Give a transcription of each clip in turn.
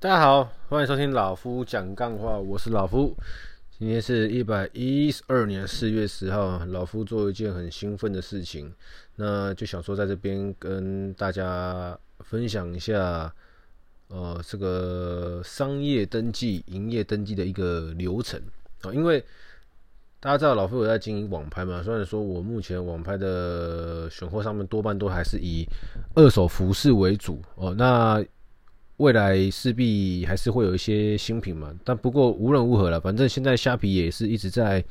大家好，欢迎收听老夫讲干话，我是老夫。今天是一百一十二年四月十号，老夫做一件很兴奋的事情，那就想说在这边跟大家分享一下，呃，这个商业登记、营业登记的一个流程啊。因为大家知道老夫有在经营网拍嘛，虽然说我目前网拍的选货上面多半都还是以二手服饰为主哦，那。未来势必还是会有一些新品嘛，但不过无论如何了，反正现在虾皮也是一直在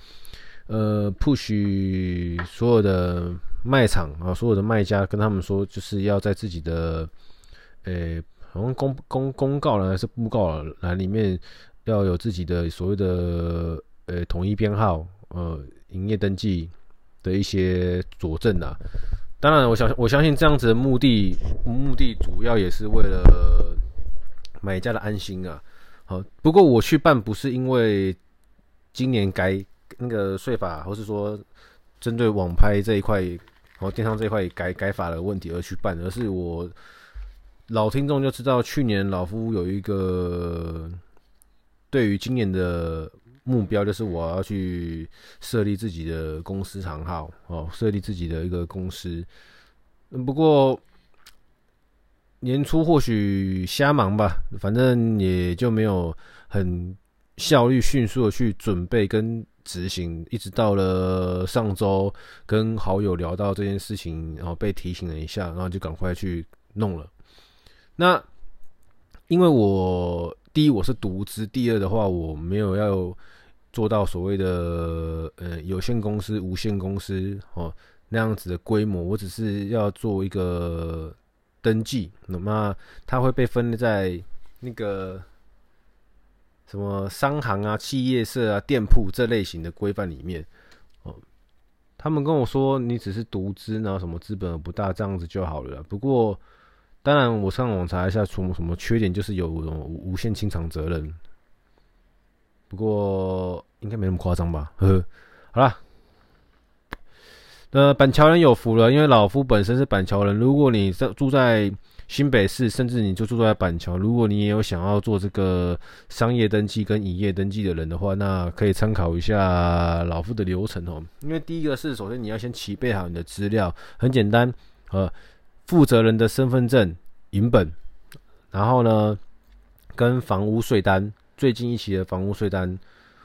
呃 push 所有的卖场啊，所有的卖家跟他们说，就是要在自己的呃、好像公公公告栏还是布告栏里面要有自己的所谓的呃统一编号呃营业登记的一些佐证啊。当然，我相我相信这样子的目的目的主要也是为了。买家的安心啊，好。不过我去办不是因为今年改那个税法，或是说针对网拍这一块，哦，电商这一块改改法的问题而去办，而是我老听众就知道，去年老夫有一个对于今年的目标，就是我要去设立自己的公司行号，哦，设立自己的一个公司。不过。年初或许瞎忙吧，反正也就没有很效率、迅速的去准备跟执行，一直到了上周跟好友聊到这件事情，然后被提醒了一下，然后就赶快去弄了。那因为我第一我是独资，第二的话我没有要做到所谓的呃有限公司、无限公司哦那样子的规模，我只是要做一个。登记，那么它会被分在那个什么商行啊、企业社啊、店铺这类型的规范里面。哦，他们跟我说，你只是独资，然后什么资本不大，这样子就好了。不过，当然我上网查一下，什么什么缺点，就是有无限清偿责任。不过应该没那么夸张吧？呵呵，好了。那，板桥人有福了，因为老夫本身是板桥人。如果你在住在新北市，甚至你就住在板桥，如果你也有想要做这个商业登记跟营业登记的人的话，那可以参考一下老夫的流程哦。因为第一个是，首先你要先齐备好你的资料，很简单，呃，负责人的身份证影本，然后呢，跟房屋税单，最近一期的房屋税单，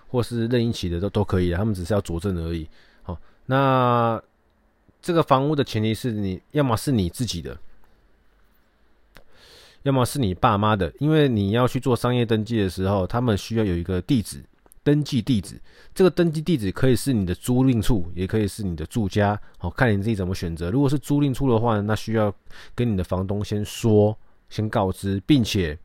或是任一期的都都可以，他们只是要佐证而已。好，那。这个房屋的前提是你要么是你自己的，要么是你爸妈的，因为你要去做商业登记的时候，他们需要有一个地址，登记地址。这个登记地址可以是你的租赁处，也可以是你的住家，好，看你自己怎么选择。如果是租赁处的话，那需要跟你的房东先说，先告知，并且，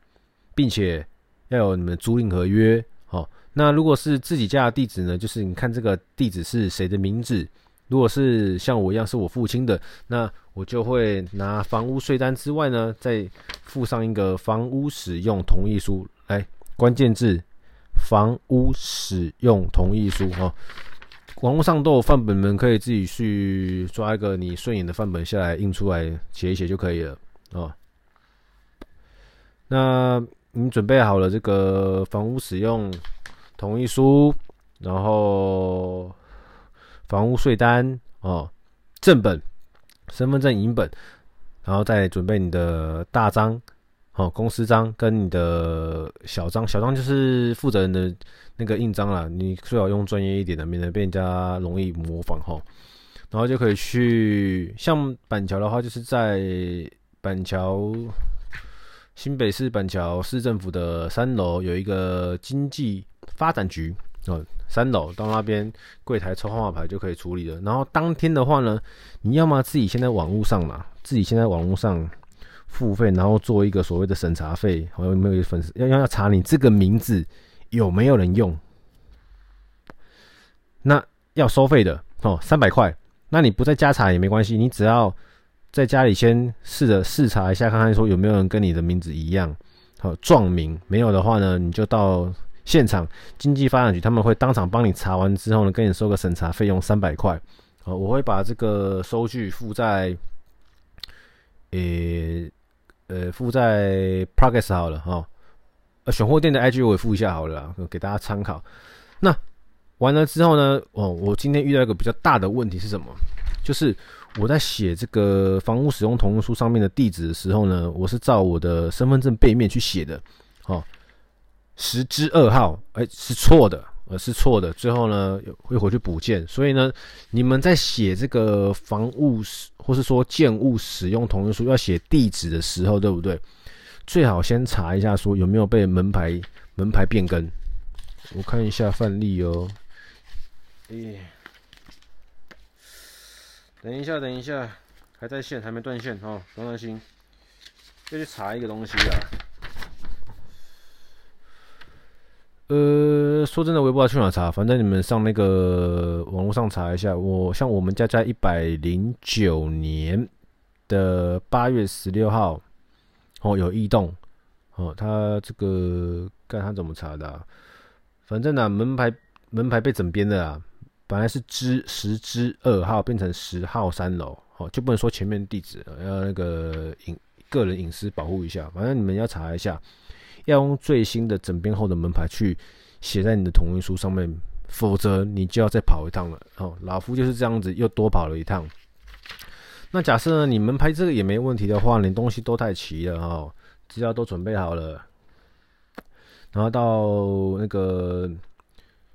并且要有你们租赁合约。好，那如果是自己家的地址呢，就是你看这个地址是谁的名字。如果是像我一样是我父亲的，那我就会拿房屋税单之外呢，再附上一个房屋使用同意书。来，关键字：房屋使用同意书哦。网络上都有范本，们可以自己去抓一个你顺眼的范本下来印出来写一写就可以了哦。那你准备好了这个房屋使用同意书，然后。房屋税单哦，正本、身份证影本，然后再准备你的大章，哦，公司章跟你的小章，小章就是负责人的那个印章啦，你最好用专业一点的，免得被人家容易模仿哈。然后就可以去，像板桥的话，就是在板桥新北市板桥市政府的三楼有一个经济发展局哦。三楼到那边柜台抽号码牌就可以处理了。然后当天的话呢，你要么自己先在网络上嘛，自己先在网络上付费，然后做一个所谓的审查费，好像没有粉丝要要要查你这个名字有没有人用？那要收费的哦，三百块。那你不在家查也没关系，你只要在家里先试着试查一下，看看说有没有人跟你的名字一样，好撞名。没有的话呢，你就到。现场经济发展局他们会当场帮你查完之后呢，跟你收个审查费用三百块。好，我会把这个收据附在，诶，呃，附在 Progress 好了哈。呃，选货店的 IG 我也附一下好了，给大家参考。那完了之后呢，哦，我今天遇到一个比较大的问题是什么？就是我在写这个房屋使用同意书上面的地址的时候呢，我是照我的身份证背面去写的，哦，十之二号，哎，是错的。呃，是错的。最后呢，会回去补件。所以呢，你们在写这个房屋或是说建物使用同意书要写地址的时候，对不对？最好先查一下，说有没有被门牌门牌变更。我看一下范例哦。诶，等一下，等一下，还在线，还没断线哦，不用担心。要去查一个东西啊。呃，说真的，我也不知道去哪查。反正你们上那个网络上查一下。我像我们家在一百零九年的八月十六号，哦，有异动。哦，他这个看他怎么查的？反正呢，门牌门牌被整编的啊。本来是之十之二号变成十号三楼，哦，就不能说前面地址，要那个隐个人隐私保护一下。反正你们要查一下。要用最新的整编后的门牌去写在你的同意书上面，否则你就要再跑一趟了。哦，老夫就是这样子又多跑了一趟。那假设，你门牌这个也没问题的话，你东西都太齐了哦，资料都准备好了，然后到那个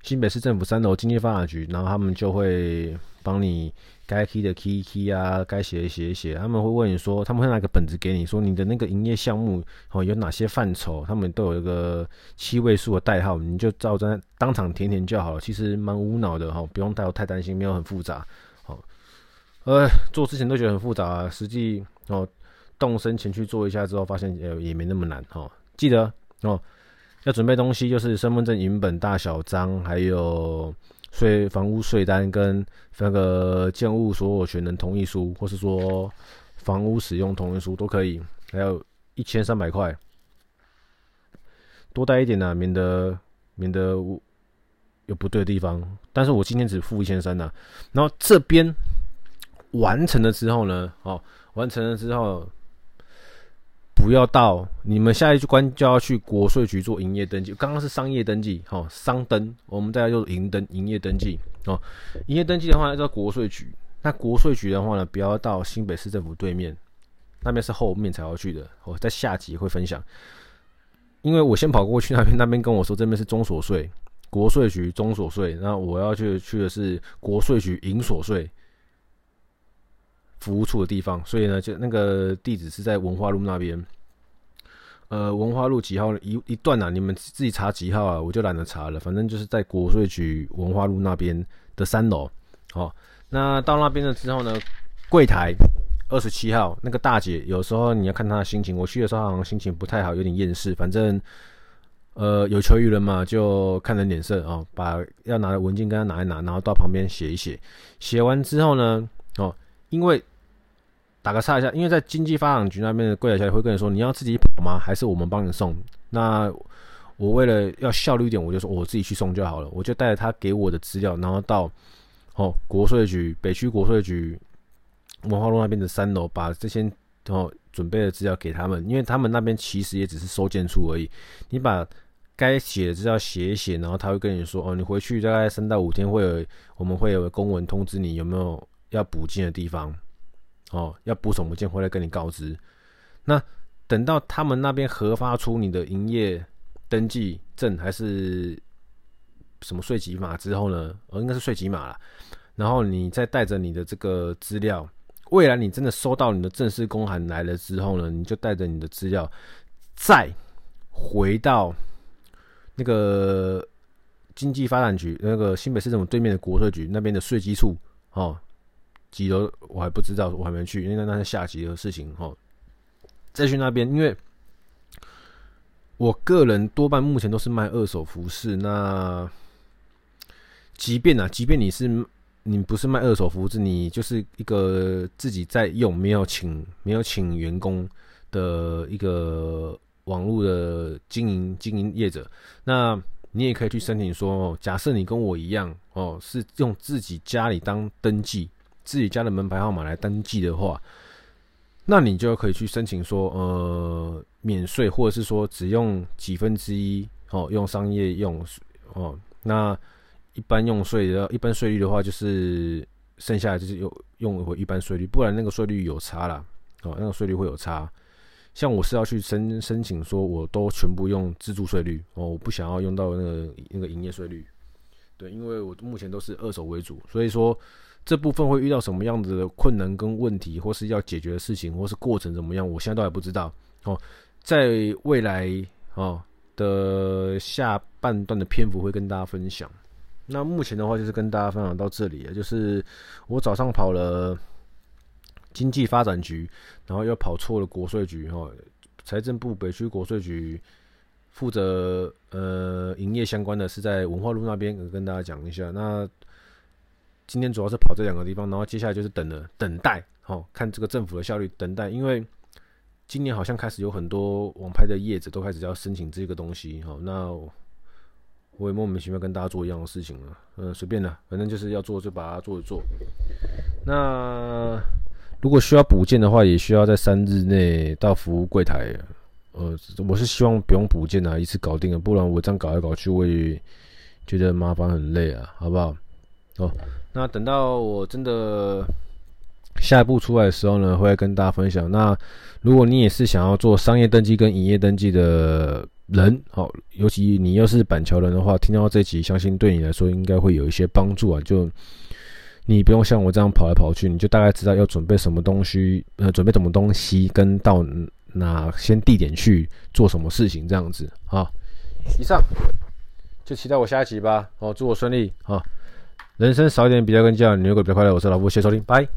新北市政府三楼经济发展局，然后他们就会帮你。该记的 key key 啊，该写的写一写。他们会问你说，他们会拿个本子给你，说你的那个营业项目哦有哪些范畴，他们都有一个七位数的代号，你就照着当场填填就好了。其实蛮无脑的哈，不用太太担心，没有很复杂。好，呃，做之前都觉得很复杂啊，实际哦动身前去做一下之后，发现也也没那么难哈。记得哦，要准备东西就是身份证影本大小张，还有。税房屋税单跟那个建物所有权人同意书，或是说房屋使用同意书都可以，还有一千三百块，多带一点呢、啊，免得免得有不对的地方。但是我今天只付一千三呢，然后这边完成了之后呢，哦，完成了之后。不要到你们下一关就要去国税局做营业登记。刚刚是商业登记，好，商登，我们大家就是营登营业登记哦。营业登记的话要到国税局，那国税局的话呢，不要到新北市政府对面，那边是后面才要去的。我在下集会分享，因为我先跑过去那边，那边跟我说这边是中所税，国税局中所税，那我要去去的是国税局营所税。服务处的地方，所以呢，就那个地址是在文化路那边。呃，文化路几号一一段啊？你们自己查几号啊？我就懒得查了，反正就是在国税局文化路那边的三楼。好，那到那边了之后呢，柜台二十七号那个大姐，有时候你要看她的心情。我去的时候好像心情不太好，有点厌世。反正呃，有求于人嘛，就看人脸色啊，把要拿的文件跟她拿一拿，然后到旁边写一写。写完之后呢，哦，因为打个岔一下，因为在经济发展局那边的柜台小姐会跟你说，你要自己跑吗？还是我们帮你送？那我为了要效率一点，我就说我自己去送就好了。我就带着他给我的资料，然后到哦国税局北区国税局文化路那边的三楼，把这些哦准备的资料给他们，因为他们那边其实也只是收件处而已。你把该写的资料写一写，然后他会跟你说哦，你回去大概三到五天会有，我们会有公文通知你有没有要补件的地方。哦，要补什么件回来跟你告知。那等到他们那边核发出你的营业登记证还是什么税籍码之后呢？哦，应该是税籍码了。然后你再带着你的这个资料，未来你真的收到你的正式公函来了之后呢，你就带着你的资料再回到那个经济发展局，那个新北市政府对面的国税局那边的税基处哦。几楼我还不知道，我还没去，因为那是下级的事情哦。再去那边，因为我个人多半目前都是卖二手服饰。那即便啊，即便你是你不是卖二手服饰，你就是一个自己在用，没有请没有请员工的一个网络的经营经营业者，那你也可以去申请说，假设你跟我一样哦，是用自己家里当登记。自己家的门牌号码来登记的话，那你就可以去申请说，呃，免税，或者是说只用几分之一哦，用商业用哦，那一般用税的，一般税率的话，就是剩下的就是用用回一般税率，不然那个税率有差啦。哦，那个税率会有差。像我是要去申申请，说我都全部用自住税率哦，我不想要用到那个那个营业税率。对，因为我目前都是二手为主，所以说这部分会遇到什么样子的困难跟问题，或是要解决的事情，或是过程怎么样，我现在都还不知道哦。在未来哦的下半段的篇幅会跟大家分享。那目前的话就是跟大家分享到这里，就是我早上跑了。经济发展局，然后又跑错了国税局哈，财政部北区国税局负责呃营业相关的是在文化路那边，跟大家讲一下。那今天主要是跑这两个地方，然后接下来就是等了等待，好看这个政府的效率，等待，因为今年好像开始有很多网拍的业者都开始要申请这个东西，好，那我也莫名其妙跟大家做一样的事情了，嗯，随便的，反正就是要做就把它做一做，那。如果需要补件的话，也需要在三日内到服务柜台。呃，我是希望不用补件啊，一次搞定了，不然我这样搞来搞去，我也觉得麻烦很累啊，好不好？哦，那等到我真的下一步出来的时候呢，会跟大家分享。那如果你也是想要做商业登记跟营业登记的人，好，尤其你又是板桥人的话，听到这集，相信对你来说应该会有一些帮助啊，就。你不用像我这样跑来跑去，你就大概知道要准备什么东西，呃，准备什么东西，跟到哪些地点去做什么事情，这样子啊。以上就期待我下一集吧。哦，祝我顺利啊！人生少一点比较跟教，你如果比较快乐，我是老夫，谢谢收听，拜。